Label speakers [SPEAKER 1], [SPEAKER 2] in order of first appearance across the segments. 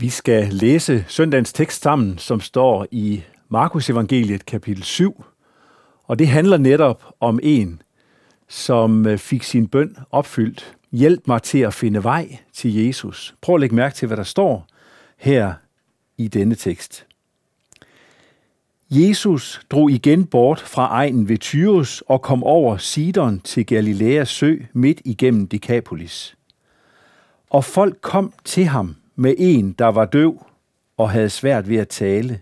[SPEAKER 1] Vi skal læse søndagens tekst sammen, som står i Markus evangeliet kapitel 7, og det handler netop om en, som øh, fik sin bøn opfyldt. Hjælp mig til at finde vej til Jesus. Prøv at lægge mærke til, hvad der står her i denne tekst. Jesus drog igen bort fra egen ved Tyrus og kom over Sidon til Galileas sø midt igennem Decapolis. Og folk kom til ham med en, der var døv og havde svært ved at tale,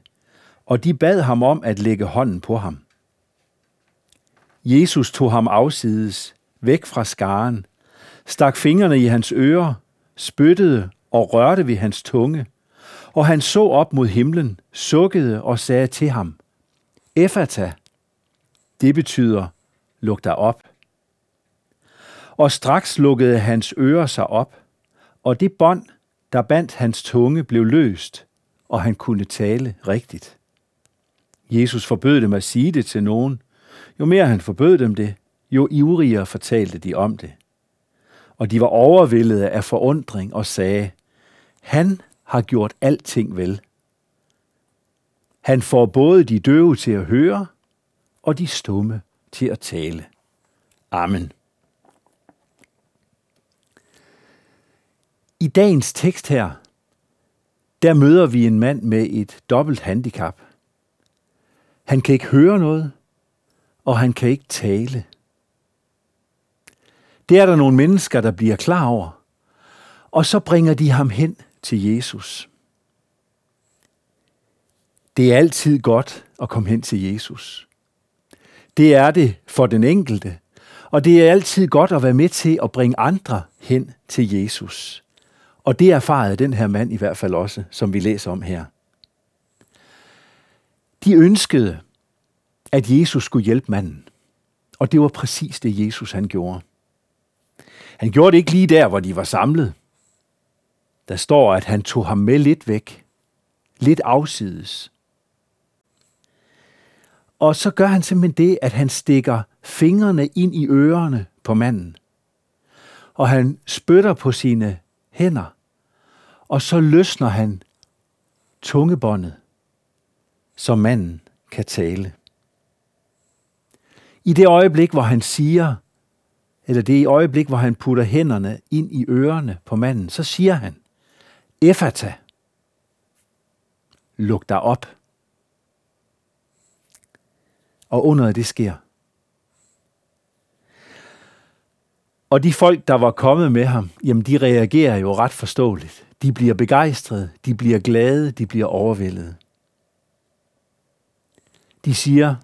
[SPEAKER 1] og de bad ham om at lægge hånden på ham. Jesus tog ham afsides, væk fra skaren, stak fingrene i hans ører, spyttede og rørte ved hans tunge, og han så op mod himlen, sukkede og sagde til ham, Efata, det betyder, luk dig op. Og straks lukkede hans ører sig op, og det bånd, der bandt hans tunge, blev løst, og han kunne tale rigtigt. Jesus forbød dem at sige det til nogen. Jo mere han forbød dem det, jo ivrigere fortalte de om det. Og de var overvældede af forundring og sagde, han har gjort alting vel. Han får både de døve til at høre, og de stumme til at tale. Amen. I dagens tekst her, der møder vi en mand med et dobbelt handicap. Han kan ikke høre noget, og han kan ikke tale. Det er der nogle mennesker, der bliver klar over, og så bringer de ham hen til Jesus. Det er altid godt at komme hen til Jesus. Det er det for den enkelte, og det er altid godt at være med til at bringe andre hen til Jesus. Og det erfarede den her mand i hvert fald også, som vi læser om her. De ønskede, at Jesus skulle hjælpe manden. Og det var præcis det, Jesus han gjorde. Han gjorde det ikke lige der, hvor de var samlet. Der står, at han tog ham med lidt væk, lidt afsides. Og så gør han simpelthen det, at han stikker fingrene ind i ørerne på manden. Og han spytter på sine hænder og så løsner han tungebåndet, så manden kan tale. I det øjeblik, hvor han siger, eller det i øjeblik, hvor han putter hænderne ind i ørerne på manden, så siger han, Efata, luk dig op. Og under det sker. Og de folk, der var kommet med ham, jamen de reagerer jo ret forståeligt. De bliver begejstrede, de bliver glade, de bliver overvældet. De siger,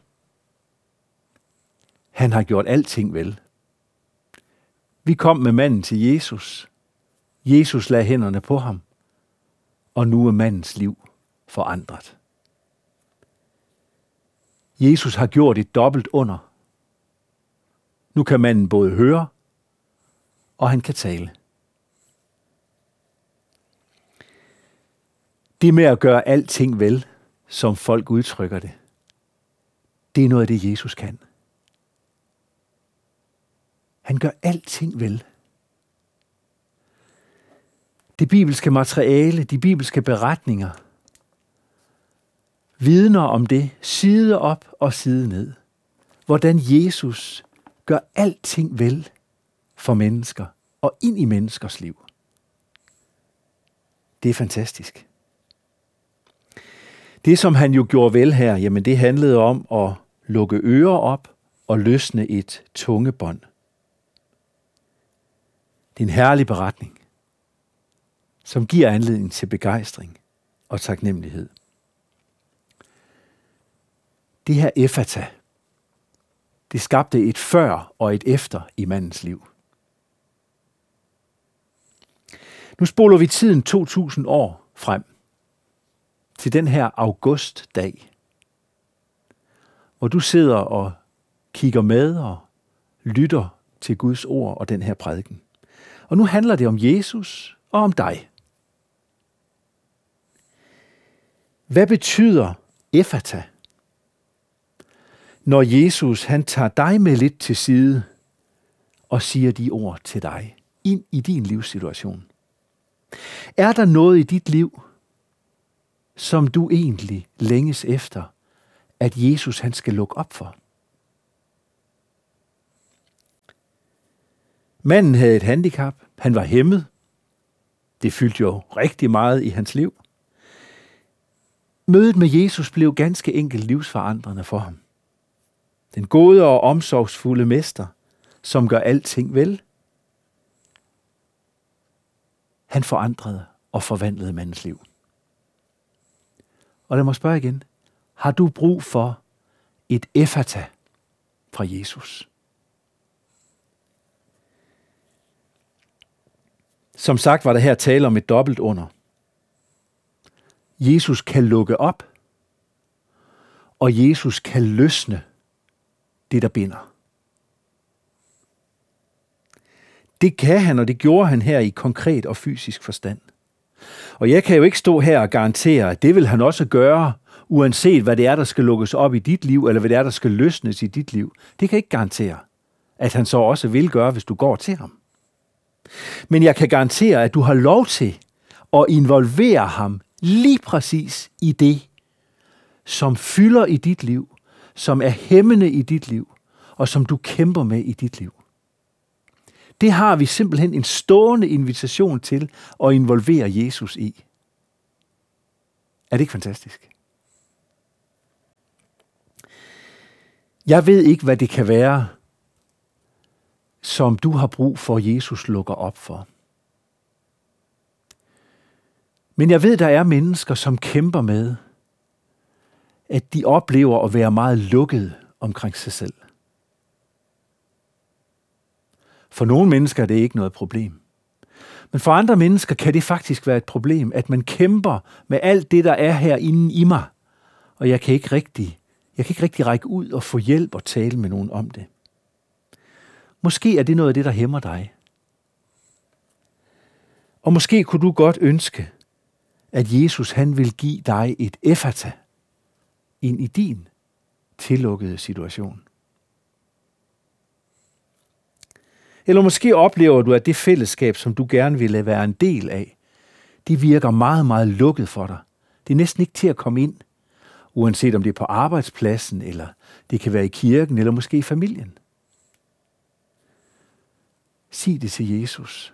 [SPEAKER 1] han har gjort alting vel. Vi kom med manden til Jesus. Jesus lagde hænderne på ham, og nu er mandens liv forandret. Jesus har gjort et dobbelt under. Nu kan manden både høre, og han kan tale. Det med at gøre alting vel, som folk udtrykker det, det er noget af det, Jesus kan. Han gør alting vel. Det bibelske materiale, de bibelske beretninger, vidner om det side op og side ned. Hvordan Jesus gør alting vel for mennesker og ind i menneskers liv. Det er fantastisk. Det, som han jo gjorde vel her, jamen det handlede om at lukke ører op og løsne et tungebånd. Det er en herlig beretning, som giver anledning til begejstring og taknemmelighed. Det her efata, det skabte et før og et efter i mandens liv. Nu spoler vi tiden 2000 år frem til den her augustdag, hvor du sidder og kigger med og lytter til Guds ord og den her prædiken. Og nu handler det om Jesus og om dig. Hvad betyder efata? Når Jesus han tager dig med lidt til side og siger de ord til dig ind i din livssituation. Er der noget i dit liv, som du egentlig længes efter, at Jesus han skal lukke op for? Manden havde et handicap. Han var hæmmet. Det fyldte jo rigtig meget i hans liv. Mødet med Jesus blev ganske enkelt livsforandrende for ham. Den gode og omsorgsfulde mester, som gør alting vel. Han forandrede og forvandlede mandens liv. Og lad mig spørge igen. Har du brug for et effata fra Jesus? Som sagt var der her tale om et dobbelt under. Jesus kan lukke op, og Jesus kan løsne det, der binder. Det kan han, og det gjorde han her i konkret og fysisk forstand. Og jeg kan jo ikke stå her og garantere, at det vil han også gøre, uanset hvad det er, der skal lukkes op i dit liv, eller hvad det er, der skal løsnes i dit liv. Det kan jeg ikke garantere, at han så også vil gøre, hvis du går til ham. Men jeg kan garantere, at du har lov til at involvere ham lige præcis i det, som fylder i dit liv, som er hæmmende i dit liv, og som du kæmper med i dit liv. Det har vi simpelthen en stående invitation til at involvere Jesus i. Er det ikke fantastisk? Jeg ved ikke, hvad det kan være, som du har brug for, Jesus lukker op for. Men jeg ved, der er mennesker, som kæmper med, at de oplever at være meget lukket omkring sig selv. For nogle mennesker er det ikke noget problem. Men for andre mennesker kan det faktisk være et problem, at man kæmper med alt det, der er herinde i mig, og jeg kan ikke rigtig, jeg kan ikke rigtig række ud og få hjælp og tale med nogen om det. Måske er det noget af det, der hæmmer dig. Og måske kunne du godt ønske, at Jesus han vil give dig et effata ind i din tillukkede situation. Eller måske oplever du, at det fællesskab, som du gerne ville være en del af, det virker meget, meget lukket for dig. Det er næsten ikke til at komme ind, uanset om det er på arbejdspladsen, eller det kan være i kirken, eller måske i familien. Sig det til Jesus.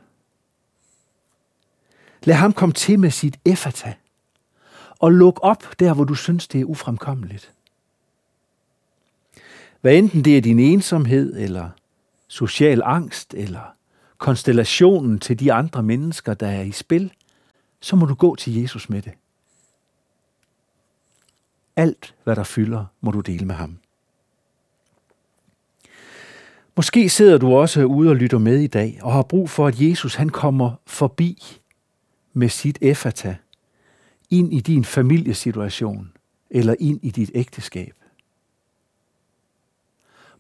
[SPEAKER 1] Lad ham komme til med sit effata, og luk op der, hvor du synes, det er ufremkommeligt. Hvad enten det er din ensomhed, eller social angst, eller konstellationen til de andre mennesker, der er i spil, så må du gå til Jesus med det. Alt, hvad der fylder, må du dele med ham. Måske sidder du også ude og lytter med i dag og har brug for, at Jesus han kommer forbi med sit effata ind i din familiesituation eller ind i dit ægteskab.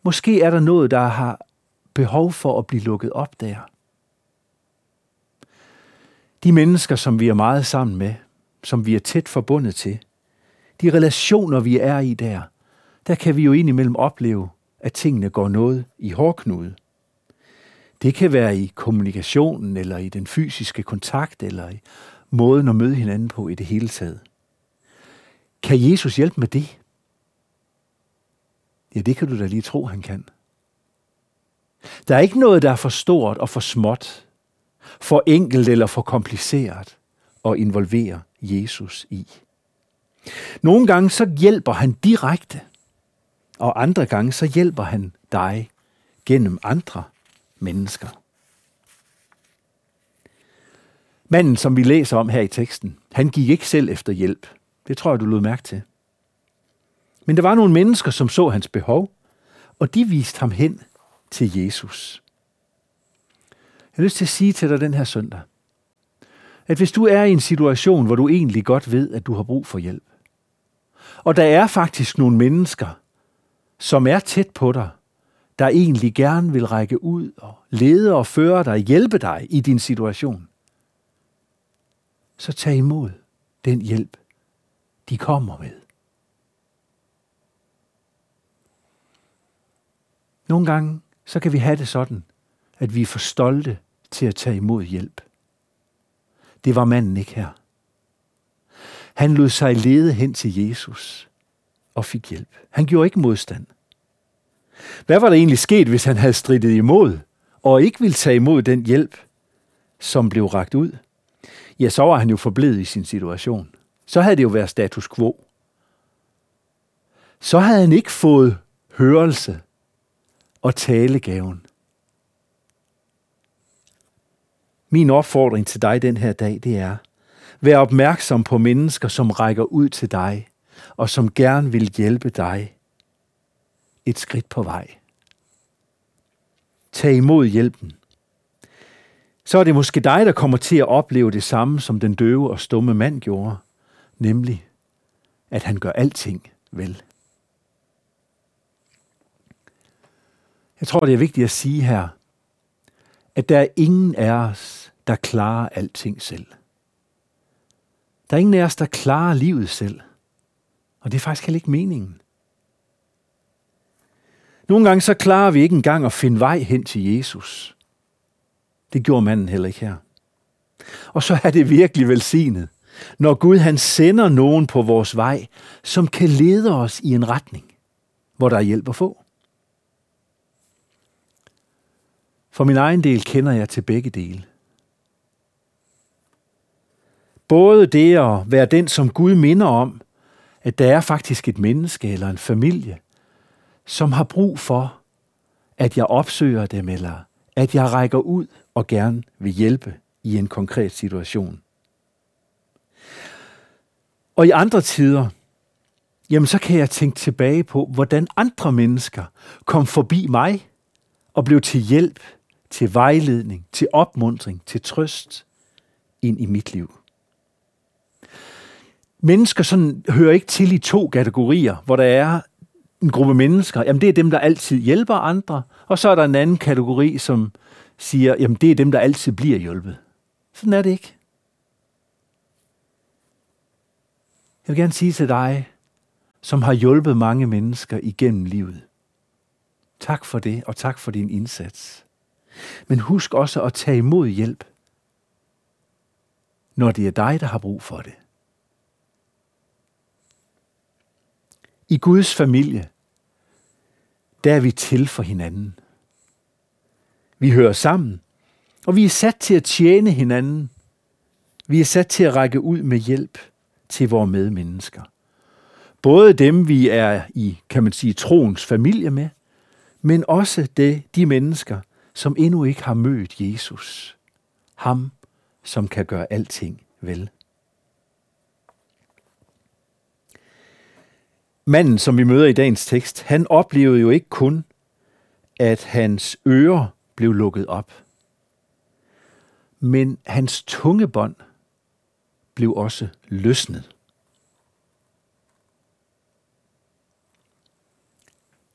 [SPEAKER 1] Måske er der noget, der har behov for at blive lukket op der. De mennesker, som vi er meget sammen med, som vi er tæt forbundet til, de relationer, vi er i der, der kan vi jo indimellem opleve, at tingene går noget i hårdknude. Det kan være i kommunikationen, eller i den fysiske kontakt, eller i måden at møde hinanden på i det hele taget. Kan Jesus hjælpe med det? Ja, det kan du da lige tro, han kan. Der er ikke noget, der er for stort og for småt, for enkelt eller for kompliceret at involvere Jesus i. Nogle gange så hjælper han direkte, og andre gange så hjælper han dig gennem andre mennesker. Manden, som vi læser om her i teksten, han gik ikke selv efter hjælp. Det tror jeg, du lod mærke til. Men der var nogle mennesker, som så hans behov, og de viste ham hen til Jesus. Jeg har lyst til at sige til dig den her søndag, at hvis du er i en situation, hvor du egentlig godt ved, at du har brug for hjælp, og der er faktisk nogle mennesker, som er tæt på dig, der egentlig gerne vil række ud og lede og føre dig, hjælpe dig i din situation, så tag imod den hjælp, de kommer med. Nogle gange så kan vi have det sådan, at vi er for stolte til at tage imod hjælp. Det var manden ikke her. Han lod sig lede hen til Jesus og fik hjælp. Han gjorde ikke modstand. Hvad var der egentlig sket, hvis han havde strittet imod og ikke ville tage imod den hjælp, som blev ragt ud? Ja, så var han jo forblevet i sin situation. Så havde det jo været status quo. Så havde han ikke fået hørelse og talegaven. Min opfordring til dig den her dag, det er, vær opmærksom på mennesker, som rækker ud til dig, og som gerne vil hjælpe dig et skridt på vej. Tag imod hjælpen. Så er det måske dig, der kommer til at opleve det samme, som den døve og stumme mand gjorde, nemlig at han gør alting vel. Jeg tror, det er vigtigt at sige her, at der er ingen af os, der klarer alting selv. Der er ingen af os, der klarer livet selv. Og det er faktisk heller ikke meningen. Nogle gange så klarer vi ikke engang at finde vej hen til Jesus. Det gjorde manden heller ikke her. Og så er det virkelig velsignet, når Gud han sender nogen på vores vej, som kan lede os i en retning, hvor der er hjælp at få. For min egen del kender jeg til begge dele. Både det at være den, som Gud minder om, at der er faktisk et menneske eller en familie, som har brug for, at jeg opsøger dem, eller at jeg rækker ud og gerne vil hjælpe i en konkret situation. Og i andre tider, jamen så kan jeg tænke tilbage på, hvordan andre mennesker kom forbi mig og blev til hjælp, til vejledning, til opmundring, til trøst ind i mit liv. Mennesker sådan hører ikke til i to kategorier, hvor der er en gruppe mennesker, jamen det er dem, der altid hjælper andre, og så er der en anden kategori, som siger, jamen det er dem, der altid bliver hjulpet. Sådan er det ikke. Jeg vil gerne sige til dig, som har hjulpet mange mennesker igennem livet. Tak for det, og tak for din indsats. Men husk også at tage imod hjælp, når det er dig, der har brug for det. I Guds familie, der er vi til for hinanden. Vi hører sammen, og vi er sat til at tjene hinanden. Vi er sat til at række ud med hjælp til vores medmennesker. Både dem, vi er i, kan man sige, troens familie med, men også det, de mennesker, som endnu ikke har mødt Jesus. Ham, som kan gøre alting vel. Manden, som vi møder i dagens tekst, han oplevede jo ikke kun, at hans ører blev lukket op, men hans tungebånd blev også løsnet.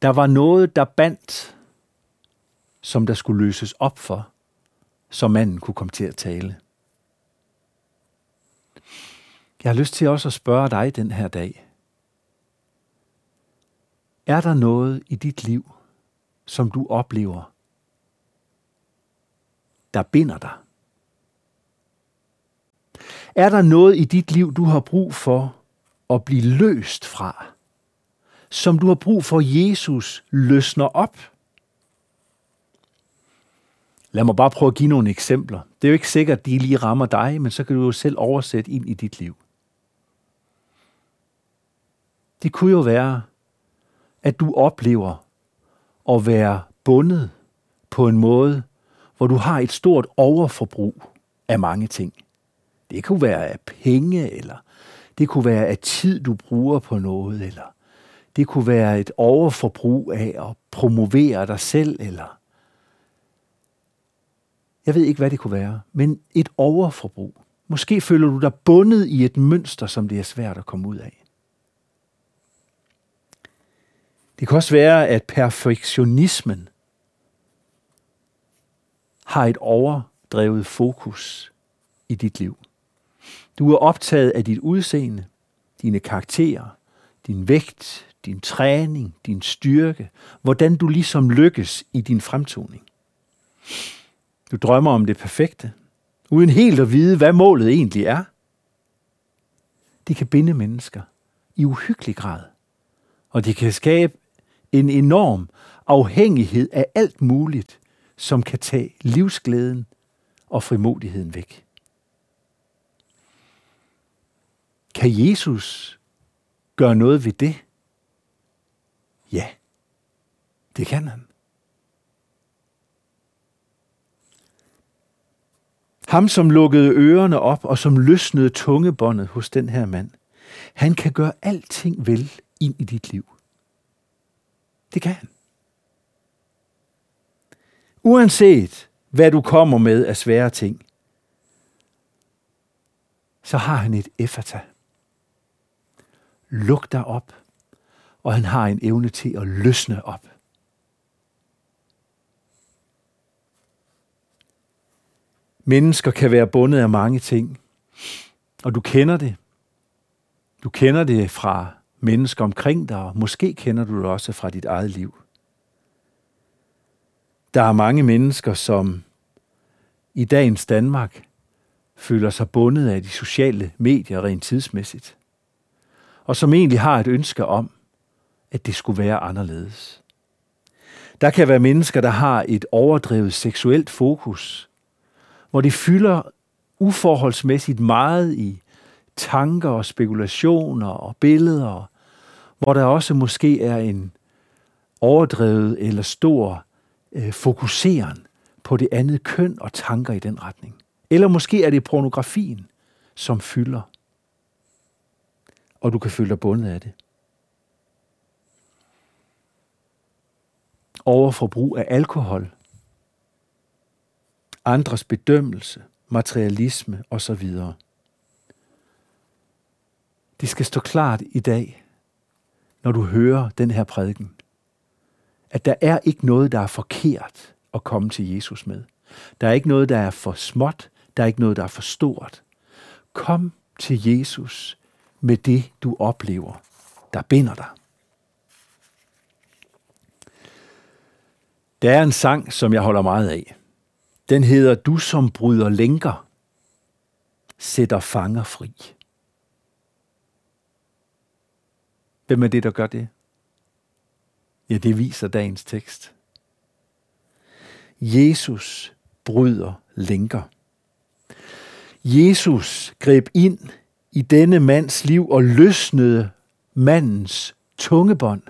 [SPEAKER 1] Der var noget, der bandt, som der skulle løses op for, så manden kunne komme til at tale. Jeg har lyst til også at spørge dig den her dag. Er der noget i dit liv, som du oplever, der binder dig? Er der noget i dit liv, du har brug for at blive løst fra, som du har brug for, Jesus løsner op? Lad mig bare prøve at give nogle eksempler. Det er jo ikke sikkert, at de lige rammer dig, men så kan du jo selv oversætte ind i dit liv. Det kunne jo være, at du oplever at være bundet på en måde, hvor du har et stort overforbrug af mange ting. Det kunne være af penge, eller det kunne være af tid, du bruger på noget, eller det kunne være et overforbrug af at promovere dig selv, eller jeg ved ikke, hvad det kunne være, men et overforbrug. Måske føler du dig bundet i et mønster, som det er svært at komme ud af. Det kan også være, at perfektionismen har et overdrevet fokus i dit liv. Du er optaget af dit udseende, dine karakterer, din vægt, din træning, din styrke, hvordan du ligesom lykkes i din fremtoning. Du drømmer om det perfekte, uden helt at vide, hvad målet egentlig er. de kan binde mennesker i uhyggelig grad. Og de kan skabe en enorm afhængighed af alt muligt, som kan tage livsglæden og frimodigheden væk. Kan Jesus gøre noget ved det? Ja, det kan han. Ham, som lukkede ørerne op og som løsnede tungebåndet hos den her mand, han kan gøre alting vel ind i dit liv. Det kan han. Uanset hvad du kommer med af svære ting, så har han et effata. Luk dig op, og han har en evne til at løsne op. Mennesker kan være bundet af mange ting, og du kender det. Du kender det fra mennesker omkring dig, og måske kender du det også fra dit eget liv. Der er mange mennesker, som i dagens Danmark føler sig bundet af de sociale medier rent tidsmæssigt, og som egentlig har et ønske om, at det skulle være anderledes. Der kan være mennesker, der har et overdrevet seksuelt fokus, hvor de fylder uforholdsmæssigt meget i tanker og spekulationer og billeder, hvor der også måske er en overdrevet eller stor øh, fokuseren på det andet køn og tanker i den retning. Eller måske er det pornografien, som fylder. Og du kan føle dig bundet af det. Overforbrug af alkohol andres bedømmelse, materialisme osv. Det skal stå klart i dag, når du hører den her prædiken, at der er ikke noget, der er forkert at komme til Jesus med. Der er ikke noget, der er for småt. Der er ikke noget, der er for stort. Kom til Jesus med det, du oplever, der binder dig. Der er en sang, som jeg holder meget af. Den hedder Du som bryder lænker, sætter fanger fri. Hvem er det, der gør det? Ja, det viser dagens tekst. Jesus bryder lænker. Jesus greb ind i denne mands liv og løsnede mandens tungebånd.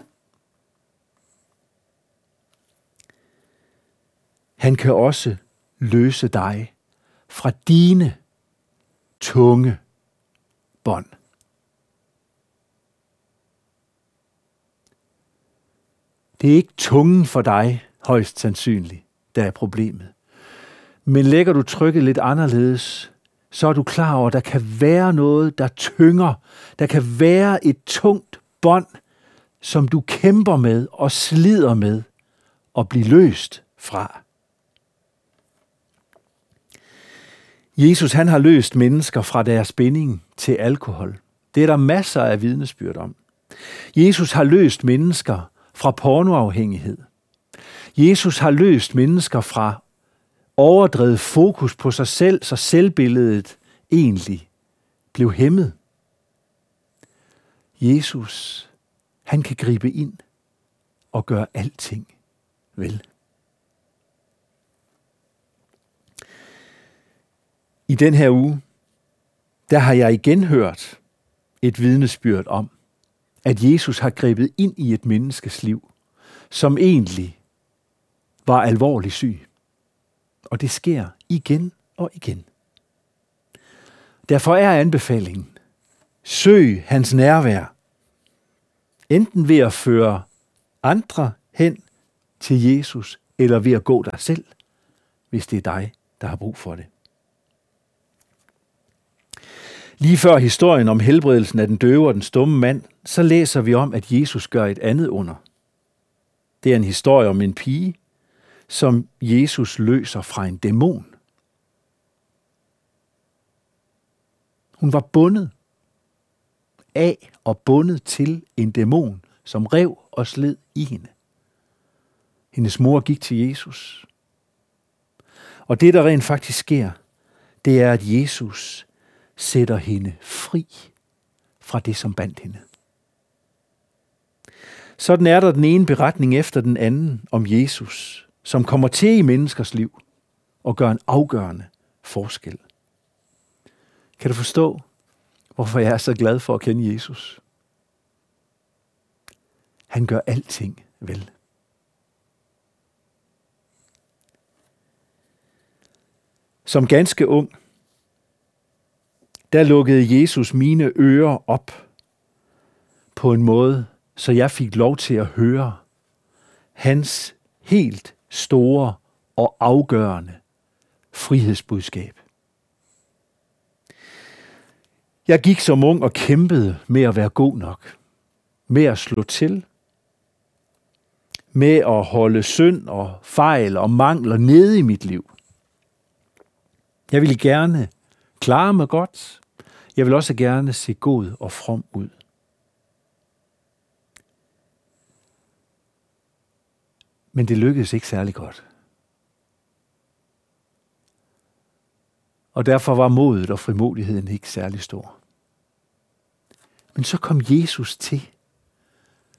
[SPEAKER 1] Han kan også løse dig fra dine tunge bånd. Det er ikke tungen for dig, højst sandsynligt, der er problemet. Men lægger du trykket lidt anderledes, så er du klar over, at der kan være noget, der tynger. Der kan være et tungt bånd, som du kæmper med og slider med og blive løst fra. Jesus han har løst mennesker fra deres binding til alkohol. Det er der masser af vidnesbyrd om. Jesus har løst mennesker fra pornoafhængighed. Jesus har løst mennesker fra overdrevet fokus på sig selv, så selvbilledet egentlig blev hæmmet. Jesus, han kan gribe ind og gøre alting vel. I den her uge, der har jeg igen hørt et vidnesbyrd om, at Jesus har grebet ind i et menneskes liv, som egentlig var alvorlig syg. Og det sker igen og igen. Derfor er anbefalingen, søg hans nærvær, enten ved at føre andre hen til Jesus, eller ved at gå dig selv, hvis det er dig, der har brug for det. Lige før historien om helbredelsen af den døve og den stumme mand, så læser vi om, at Jesus gør et andet under. Det er en historie om en pige, som Jesus løser fra en dæmon. Hun var bundet af og bundet til en dæmon, som rev og sled i hende. Hendes mor gik til Jesus. Og det, der rent faktisk sker, det er, at Jesus sætter hende fri fra det, som bandt hende. Sådan er der den ene beretning efter den anden om Jesus, som kommer til i menneskers liv og gør en afgørende forskel. Kan du forstå, hvorfor jeg er så glad for at kende Jesus? Han gør alting vel. Som ganske ung, der lukkede Jesus mine ører op på en måde, så jeg fik lov til at høre hans helt store og afgørende frihedsbudskab. Jeg gik som ung og kæmpede med at være god nok, med at slå til, med at holde synd og fejl og mangler nede i mit liv. Jeg ville gerne klare mig godt. Jeg vil også gerne se god og from ud. Men det lykkedes ikke særlig godt. Og derfor var modet og frimodigheden ikke særlig stor. Men så kom Jesus til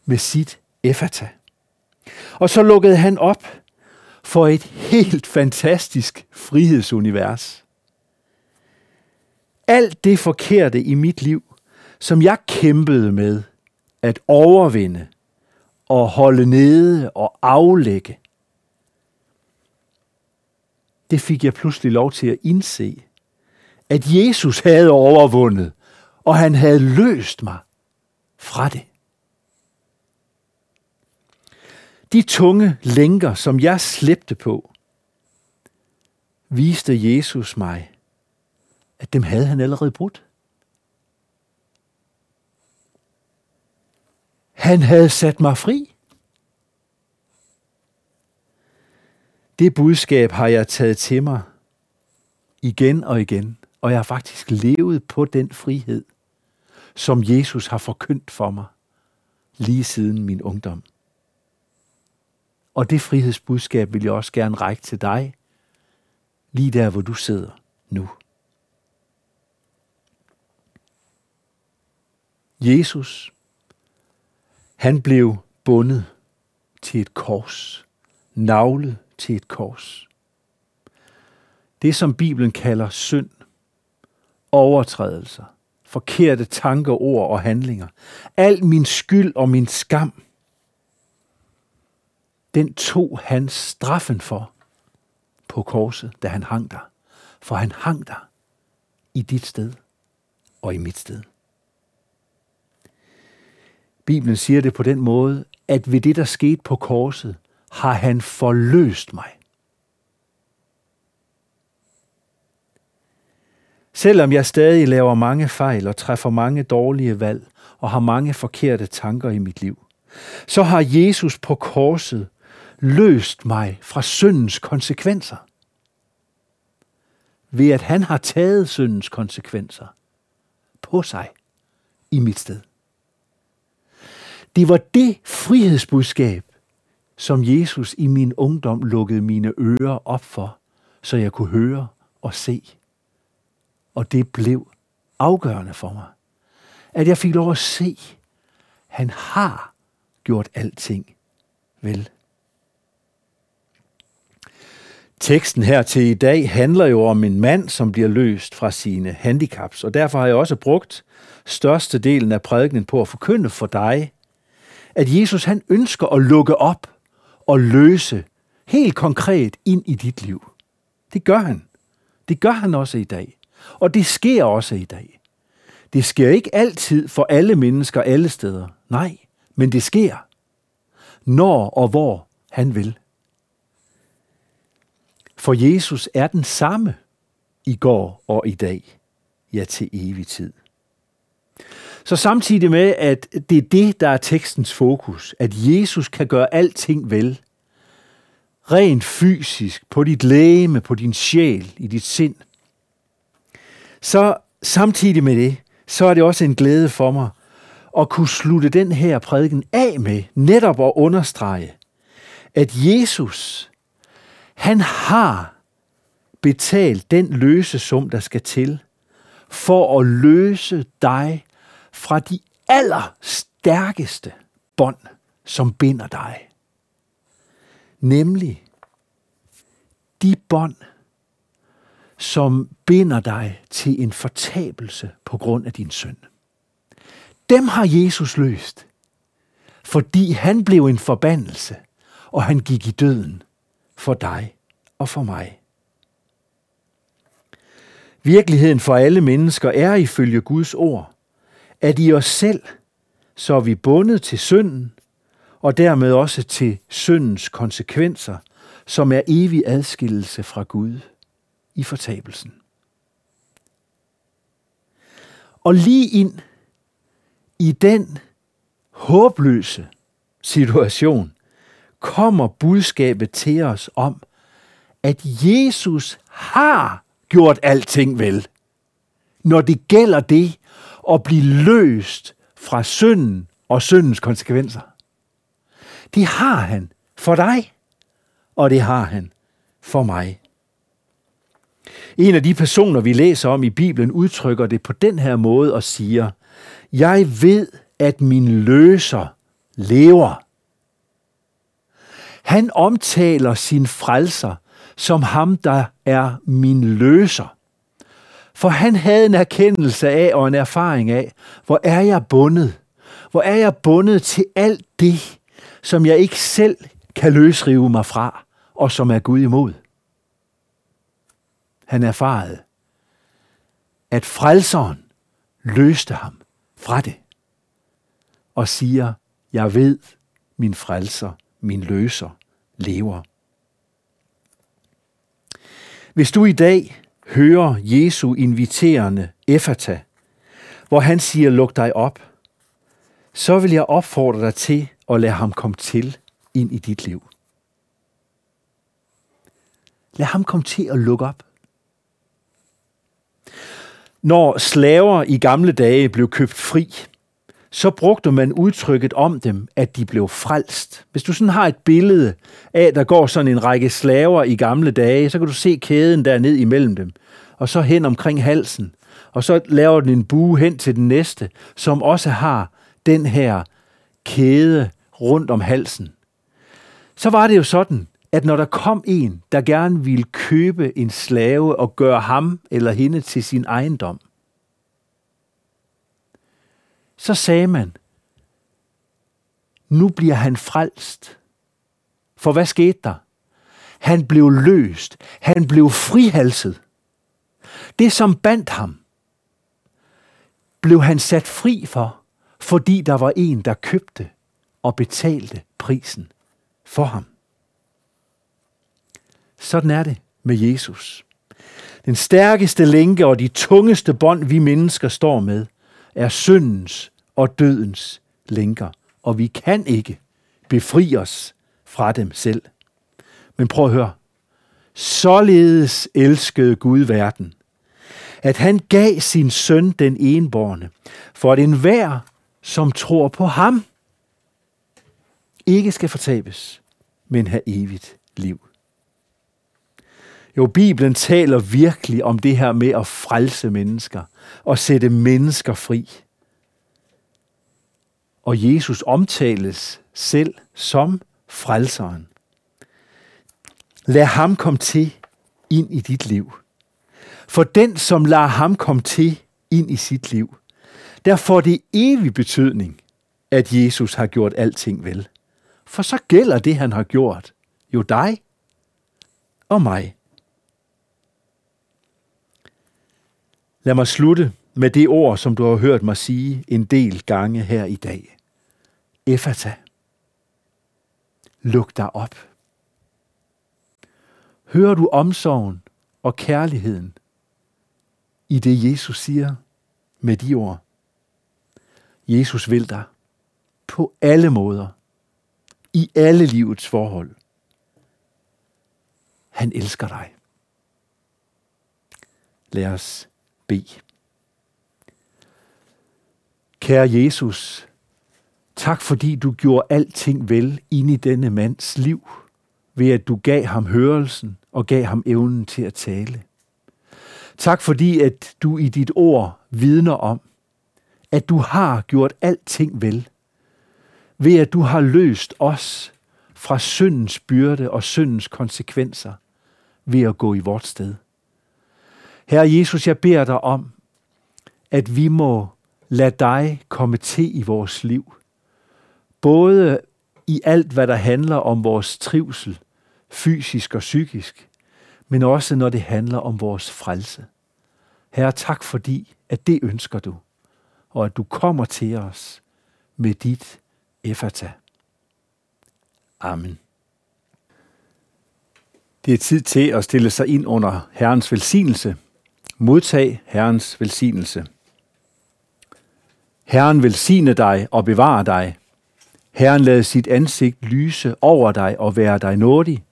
[SPEAKER 1] med sit effata. Og så lukkede han op for et helt fantastisk frihedsunivers. Alt det forkerte i mit liv, som jeg kæmpede med at overvinde og holde nede og aflægge, det fik jeg pludselig lov til at indse, at Jesus havde overvundet, og han havde løst mig fra det. De tunge lænker, som jeg slæbte på, viste Jesus mig, at dem havde han allerede brudt. Han havde sat mig fri. Det budskab har jeg taget til mig igen og igen, og jeg har faktisk levet på den frihed, som Jesus har forkyndt for mig lige siden min ungdom. Og det frihedsbudskab vil jeg også gerne række til dig, lige der, hvor du sidder nu. Jesus, han blev bundet til et kors, navlet til et kors. Det, som Bibelen kalder synd, overtrædelser, forkerte tanker, ord og handlinger, al min skyld og min skam, den tog han straffen for på korset, da han hang der. For han hang der i dit sted og i mit sted. Bibelen siger det på den måde, at ved det, der skete på korset, har han forløst mig. Selvom jeg stadig laver mange fejl og træffer mange dårlige valg og har mange forkerte tanker i mit liv, så har Jesus på korset løst mig fra syndens konsekvenser. Ved at han har taget syndens konsekvenser på sig i mit sted. Det var det frihedsbudskab, som Jesus i min ungdom lukkede mine ører op for, så jeg kunne høre og se. Og det blev afgørende for mig, at jeg fik lov at se, han har gjort alting vel. Teksten her til i dag handler jo om en mand, som bliver løst fra sine handicaps, og derfor har jeg også brugt størstedelen af prædikenen på at forkynde for dig, at Jesus han ønsker at lukke op og løse helt konkret ind i dit liv. Det gør han. Det gør han også i dag. Og det sker også i dag. Det sker ikke altid for alle mennesker alle steder. Nej, men det sker. Når og hvor han vil. For Jesus er den samme i går og i dag, ja til evig tid. Så samtidig med, at det er det, der er tekstens fokus, at Jesus kan gøre alting vel, rent fysisk, på dit læme, på din sjæl, i dit sind, så samtidig med det, så er det også en glæde for mig at kunne slutte den her prædiken af med netop at understrege, at Jesus, han har betalt den løse sum, der skal til, for at løse dig fra de allerstærkeste bånd, som binder dig. Nemlig de bånd, som binder dig til en fortabelse på grund af din synd. Dem har Jesus løst, fordi han blev en forbandelse, og han gik i døden for dig og for mig. Virkeligheden for alle mennesker er ifølge Guds ord, at i os selv så er vi bundet til synden, og dermed også til syndens konsekvenser, som er evig adskillelse fra Gud i fortabelsen. Og lige ind i den håbløse situation kommer budskabet til os om, at Jesus har gjort alting vel. Når det gælder det at blive løst fra synden og syndens konsekvenser. Det har han for dig, og det har han for mig. En af de personer, vi læser om i Bibelen, udtrykker det på den her måde og siger, Jeg ved, at min løser lever. Han omtaler sin frelser som ham, der er min løser. For han havde en erkendelse af og en erfaring af, hvor er jeg bundet? Hvor er jeg bundet til alt det, som jeg ikke selv kan løsrive mig fra, og som er Gud imod? Han erfarede, at frelseren løste ham fra det, og siger, jeg ved, min frelser, min løser, lever. Hvis du i dag hører Jesu inviterende effata, hvor han siger, luk dig op, så vil jeg opfordre dig til at lade ham komme til ind i dit liv. Lad ham komme til at lukke op. Når slaver i gamle dage blev købt fri, så brugte man udtrykket om dem, at de blev frelst. Hvis du sådan har et billede af, der går sådan en række slaver i gamle dage, så kan du se kæden der ned imellem dem, og så hen omkring halsen, og så laver den en bue hen til den næste, som også har den her kæde rundt om halsen. Så var det jo sådan, at når der kom en, der gerne ville købe en slave og gøre ham eller hende til sin ejendom, så sagde man, nu bliver han frelst. For hvad skete der? Han blev løst. Han blev frihalset. Det, som bandt ham, blev han sat fri for, fordi der var en, der købte og betalte prisen for ham. Sådan er det med Jesus. Den stærkeste lænke og de tungeste bånd, vi mennesker står med, er syndens og dødens lænker, og vi kan ikke befri os fra dem selv. Men prøv at høre. Således elskede Gud verden, at han gav sin søn den enborne, for at enhver, som tror på ham, ikke skal fortabes, men have evigt liv. Jo, Bibelen taler virkelig om det her med at frelse mennesker og sætte mennesker fri. Og Jesus omtales selv som frelseren. Lad ham komme til ind i dit liv. For den, som lader ham komme til ind i sit liv, der får det evig betydning, at Jesus har gjort alting vel. For så gælder det, han har gjort, jo dig og mig. Lad mig slutte med det ord, som du har hørt mig sige en del gange her i dag. Efata. Luk dig op. Hører du omsorgen og kærligheden i det, Jesus siger med de ord? Jesus vil dig på alle måder, i alle livets forhold. Han elsker dig. Lad os bede. Kære Jesus, tak fordi du gjorde alting vel ind i denne mands liv, ved at du gav ham hørelsen og gav ham evnen til at tale. Tak fordi, at du i dit ord vidner om, at du har gjort alting vel, ved at du har løst os fra syndens byrde og syndens konsekvenser ved at gå i vort sted. Herre Jesus, jeg beder dig om, at vi må lade dig komme til i vores liv. Både i alt, hvad der handler om vores trivsel, fysisk og psykisk, men også når det handler om vores frelse. Herre, tak fordi, at det ønsker du, og at du kommer til os med dit Efata. Amen. Det er tid til at stille sig ind under Herrens velsignelse. Modtag Herrens velsignelse. Herren velsigne dig og bevare dig. Herren lade sit ansigt lyse over dig og være dig nådig.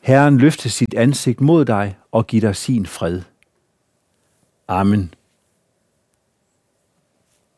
[SPEAKER 1] Herren løfte sit ansigt mod dig og give dig sin fred. Amen.